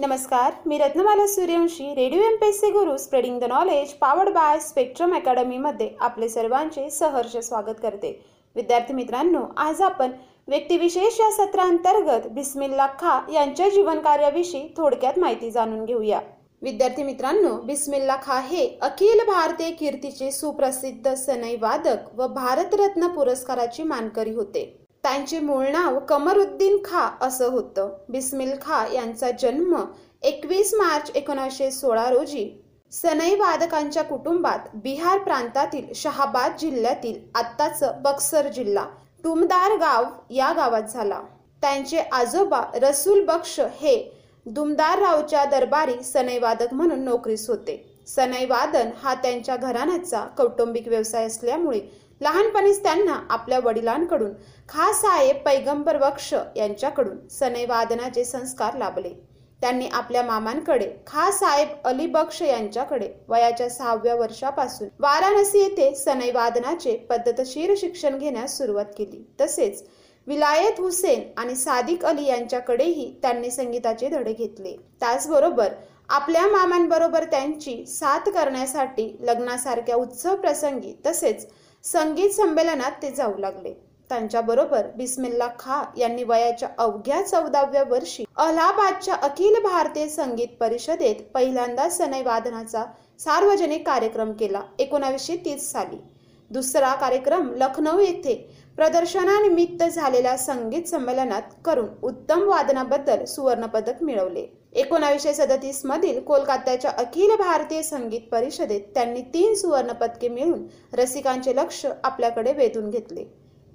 नमस्कार मी Ratnamala Suryavanshi radio M P S C Guru spreading the knowledge powered by Spectrum अकॅडमीमध्ये आपले सर्वांचे सहर्ष स्वागत करते. विद्यार्थी मित्रांनो आज आपण व्यक्तिविशेष या सत्रांतर्गत बिस्मिल्ला खा यांच्या जीवनकार्याविषयी थोडक्यात माहिती जाणून घेऊया. विद्यार्थी मित्रांनो बिस्मिल्ला खा हे अखिल भारतीय कीर्तीचे सुप्रसिद्ध सनई वादक व भारतरत्न पुरस्काराची मानकरी होते. त्यांचे मूळ नाव कमरुद्दीन खा असं होतं. बिस्मिल खा यांचा जन्म एकवीस मार्च एकोणीसशे सोळा रोजी सनई वादकांच्या कुटुंबात बिहार प्रांतातील शहाबाद जिल्ह्यातील आत्ताच बक्सर जिल्हा टुमदार गाव या गावात झाला. त्यांचे आजोबा रसूल बक्ष हे दुमदार रावच्या दरबारी सनई वादक म्हणून नोकरीस होते. सनई वादन हा त्यांच्या घराण्याचा कौटुंबिक व्यवसाय असल्यामुळे लहानपणीच त्यांना आपल्या वडिलांकडून खासाहेब पैगंबर बक्ष यांच्याकडून सनई वादनाचे संस्कार लाभले. त्यांनी आपल्या मामांकडे खासाहेब अली बक्ष यांच्याकडे वयाच्या सहाव्या वर्षापासून वाराणसी येथे सनई वादनाचे पद्धतशीर शिक्षण घेण्यास सुरुवात केली. तसेच विलायत हुसेन आणि सादिक अली यांच्याकडेही त्यांनी संगीताचे धडे घेतले. त्याचबरोबर आपल्या मामांबरोबर त्यांची साथ करण्यासाठी लग्नासारख्या उत्सव प्रसंगी तसेच संगीत संमेलनात ते जाऊ लागले. त्यांच्याबरोबर बिस्मिल्ला खा यांनी वयाच्या अवघ्या चौदाव्या वर्षी अलाहाबादच्या अखिल भारतीय संगीत परिषदेत पहिल्यांदा सनई वादनाचा सार्वजनिक कार्यक्रम केला एकोणावीसशे तीस साली. दुसरा कार्यक्रम लखनौ येथे प्रदर्शनानिमित्त झालेल्या संगीत संमेलनात करून उत्तम वादनाबद्दल सुवर्णपदक मिळवले. एकोणावीसशे सदतीस मधील कोलकात्याच्या अखिल भारतीय संगीत परिषदेत त्यांनी तीन सुवर्णपदके मिळून रसिकांचे लक्ष आपल्याकडे वेधून घेतले.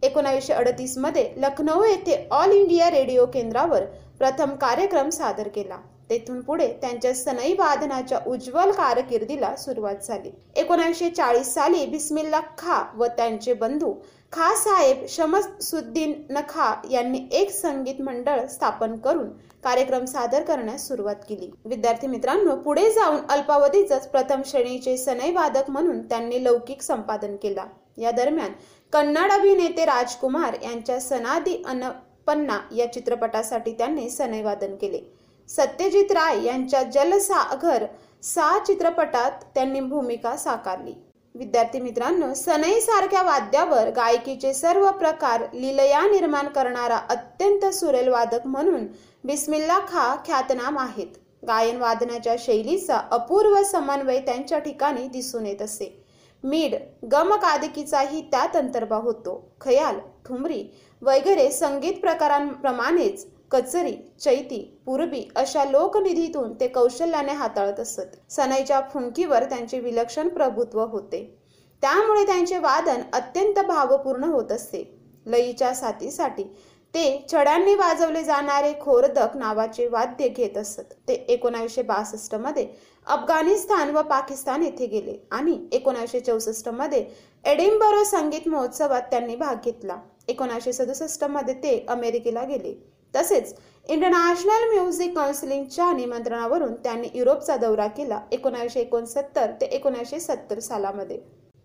एकोणावीसशे अडतीसमध्ये लखनौ येथे ऑल इंडिया रेडिओ केंद्रावर प्रथम कार्यक्रम सादर केला. तेथून पुढे त्यांच्या सनई वादनाच्या उज्ज्वल कारकिर्दीला सुरुवात झाली. एकोणीसशे चाळीस साली बिस्मिल्ला खा व त्यांचे बंधू खा साहेब शमसुद्दीन नखा यांनी एक संगीत मंडळ स्थापन करून कार्यक्रम सादर करण्यास सुरुवात केली. विद्यार्थी मित्रांनो पुढे जाऊन अल्पावधीतच प्रथम श्रेणीचे सनई वादक म्हणून त्यांनी लौकिक संपादन केला. या दरम्यान कन्नड अभिनेते राजकुमार यांच्या सनादी अनपन्ना या चित्रपटासाठी त्यांनी सनई वादन केले. सत्यजित राय यांच्या जलसाघर सा चित्रपटात त्यांनी भूमिका साकारली. विद्यार्थी मित्रांनो सनई सारख्या वाद्यावर गायकीचे सर्व प्रकार लिलया निर्माण करणारा अत्यंत सुरेल वादक म्हणून बिस्मिल्ला खा ख्यातनाम आहेत. गायन वादनाच्या शैलीचा अपूर्व समन्वय त्यांच्या ठिकाणी दिसून येत असे. मीड गमकादकीचाही त्यात अंतर्भाव होतो. खयाल ठुमरी वगैरे संगीत प्रकारांप्रमाणेच कचरी चैती पूर्वी अशा लोकनिधीतून ते कौशल्याने हाताळत असत. सनईच्या फुंकीवर त्यांचे विलक्षण प्रभुत्व होते. त्यामुळे त्यांचे वादन अत्यंत भावपूर्ण होत असते. लईच्या साथीसाठी ते छड्यांनी वाजवले जाणारे खोरदक नावाचे वाद्य घेत असत. ते एकोणावीसशे बासष्टमध्ये अफगाणिस्तान व पाकिस्तान येथे गेले आणि एकोणीसशे चौसष्टमध्ये एडिंबरो संगीत महोत्सवात त्यांनी भाग घेतला. एकोणीसशे सदुसष्टमध्ये ते अमेरिकेला गेले. तसेच इंटरनॅशनल म्युझिक काउन्सिलिंगच्या निमंत्रणावरून त्यांनी युरोपचा दौरा केला एकोणीसशे एकोणसत्तर ते एकोणीसशे सत्तर सालामध्ये.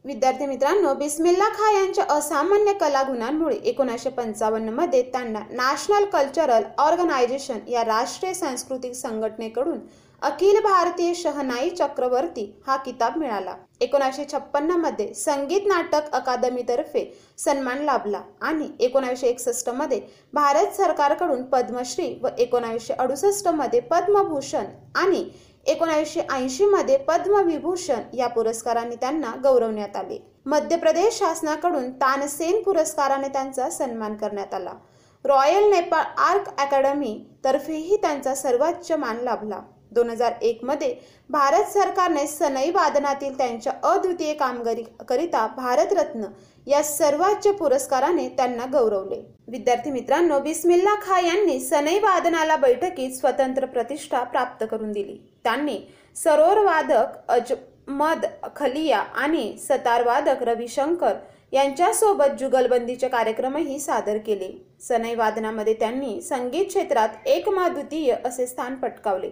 विद्यार्थी मित्रांनो बिस्मिल्ला खा यांच्या असामान्य कलागुणांमुळे एकोणीसशे पंचावन्नमध्ये त्यांना नॅशनल कल्चरल ऑर्गनायझेशन या राष्ट्रीय सांस्कृतिक संघटनेकडून अखिल भारतीय शहनाई चक्रवर्ती हा किताब मिळाला. एकोणीसशे छप्पन्नमध्ये संगीत नाटक अकादमीतर्फे सन्मान लाभला आणि एकोणीसशे एकसष्टमध्ये भारत सरकारकडून पद्मश्री व एकोणीसशे अडुसष्टमध्ये पद्मभूषण आणि एकोणीसशे ऐंशी मध्ये पद्मविभूषण या पुरस्काराने त्यांना गौरवण्यात आले. मध्य प्रदेश शासनाकडून तानसेन पुरस्काराने त्यांचा सन्मान करण्यात आला. रॉयल नेपाळ आर्क अकॅडमी तर्फेही त्यांचा सर्वोच्च मान लाभला. दोन हजार एकमध्ये भारत सरकारने सनई वादनातील त्यांच्या अद्वितीय कामगिरी करिता भारतरत्न या सर्वोच्च पुरस्काराने त्यांना गौरवले. विद्यार्थी मित्रांनो बिस्मिल्ला खा यांनी सनई वादनाला बैठकीत स्वतंत्र प्रतिष्ठा प्राप्त करून दिली. त्यांनी सरोर वादक अजमद खलिया आणि सतार वादक रविशंकर यांच्यासोबत जुगलबंदीचे कार्यक्रमही सादर केले. सनई वादनामध्ये त्यांनी संगीत क्षेत्रात एकमाद्वितीय असे स्थान पटकावले.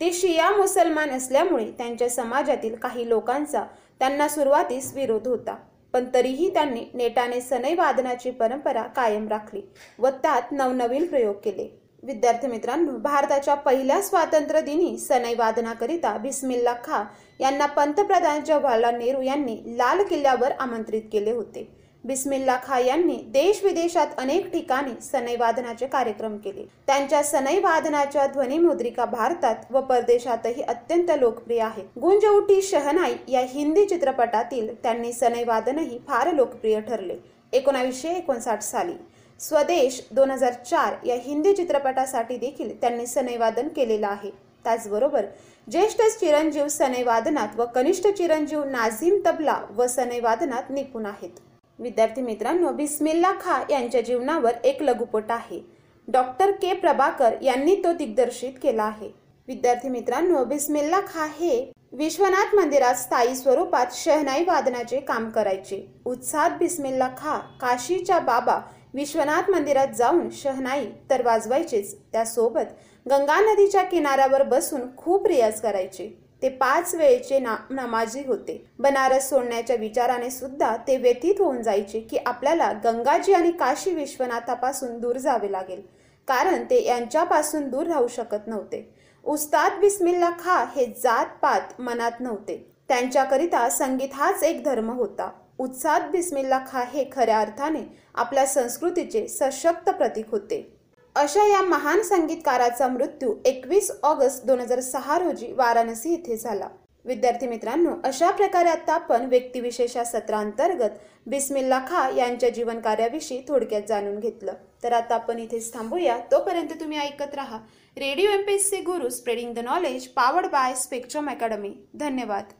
ते शिया मुसलमान असल्यामुळे त्यांच्या समाजातील काही लोकांचा त्यांना सुरुवातीस विरोध होता. पण तरीही त्यांनी नेटाने सनई वादनाची परंपरा कायम राखली व त्यात नवनवीन प्रयोग केले. विद्यार्थी मित्रांनो भारताच्या पहिल्या स्वातंत्र्य दिनी सनई वादनाकरिता बिस्मिल्ला खा यांना पंतप्रधान जवाहरलाल नेहरू यांनी लाल किल्ल्यावर आमंत्रित केले होते. बिस्मिल्ला खा यांनी देश विदेशात अनेक ठिकाणी सनई वादनाचे कार्यक्रम केले. त्यांच्या सनई वादनाच्या ध्वनिमुद्रिका भारतात व परदेशातही अत्यंत लोकप्रिय आहेत. गुंज उठी शहनाई या हिंदी चित्रपटातील त्यांनी सनई वादनही फार लोकप्रिय ठरले. एकोणावीसशे एकोणसाठ साली स्वदेश दोन हजार चार या हिंदी चित्रपटासाठी देखील त्यांनी सनईवादन केलेलं आहे. त्याचबरोबर ज्येष्ठ चिरंजीव सनईवादनात व कनिष्ठ चिरंजीव नाझीम तबला व सनईवादनात निपुण आहेत. विद्यार्थी मित्रांनो बिस्मिल्ला खा यांच्या जीवनावर एक लघुपट आहे. डॉक्टर के. प्रभाकर यांनी तो दिग्दर्शित केला आहे. विद्यार्थी मित्रांनो बिस्मिल्ला खा हे विश्वनाथ मंदिरात स्थायी स्वरूपात शहनाई वादनाचे काम करायचे. उत्साहात बिस्मिल्ला खा काशीच्या बाबा विश्वनाथ मंदिरात जाऊन शहनाई तर वाजवायचेच त्यासोबत गंगा नदीच्या किनाऱ्यावर बसून खूप रियाज करायचे. ते पाच वेळेचे ना नमाजी होते. बनारस सोडण्याच्या विचाराने सुद्धा ते व्यथित होऊन जायचे की आपल्याला गंगाजी आणि काशी विश्वनाथापासून दूर जावे लागेल. कारण ते यांच्यापासून दूर राहू शकत नव्हते. उस्ताद बिस्मिल्ला खा हे जात पात मनात नव्हते. त्यांच्याकरिता संगीत हाच एक धर्म होता. उत्साद बिस्मिल्ला खा हे खऱ्या अर्थाने आपल्या संस्कृतीचे सशक्त प्रतीक होते. अशा या महान संगीतकाराचा मृत्यू एकवीस ऑगस्ट दोन हजार सहा रोजी वाराणसी येथे झाला. विद्यार्थी मित्रांनो अशा प्रकारे आता आपण व्यक्तिविशेषा सत्रांतर्गत बिस्मिल्ला खा यांच्या जीवन कार्याविषयी थोडक्यात जाणून घेतलं. तर आता आपण इथेच थांबूया. तोपर्यंत तुम्ही ऐकत राहा. Radio M P S C Guru spreading the knowledge powered by Spectrum Academy. धन्यवाद.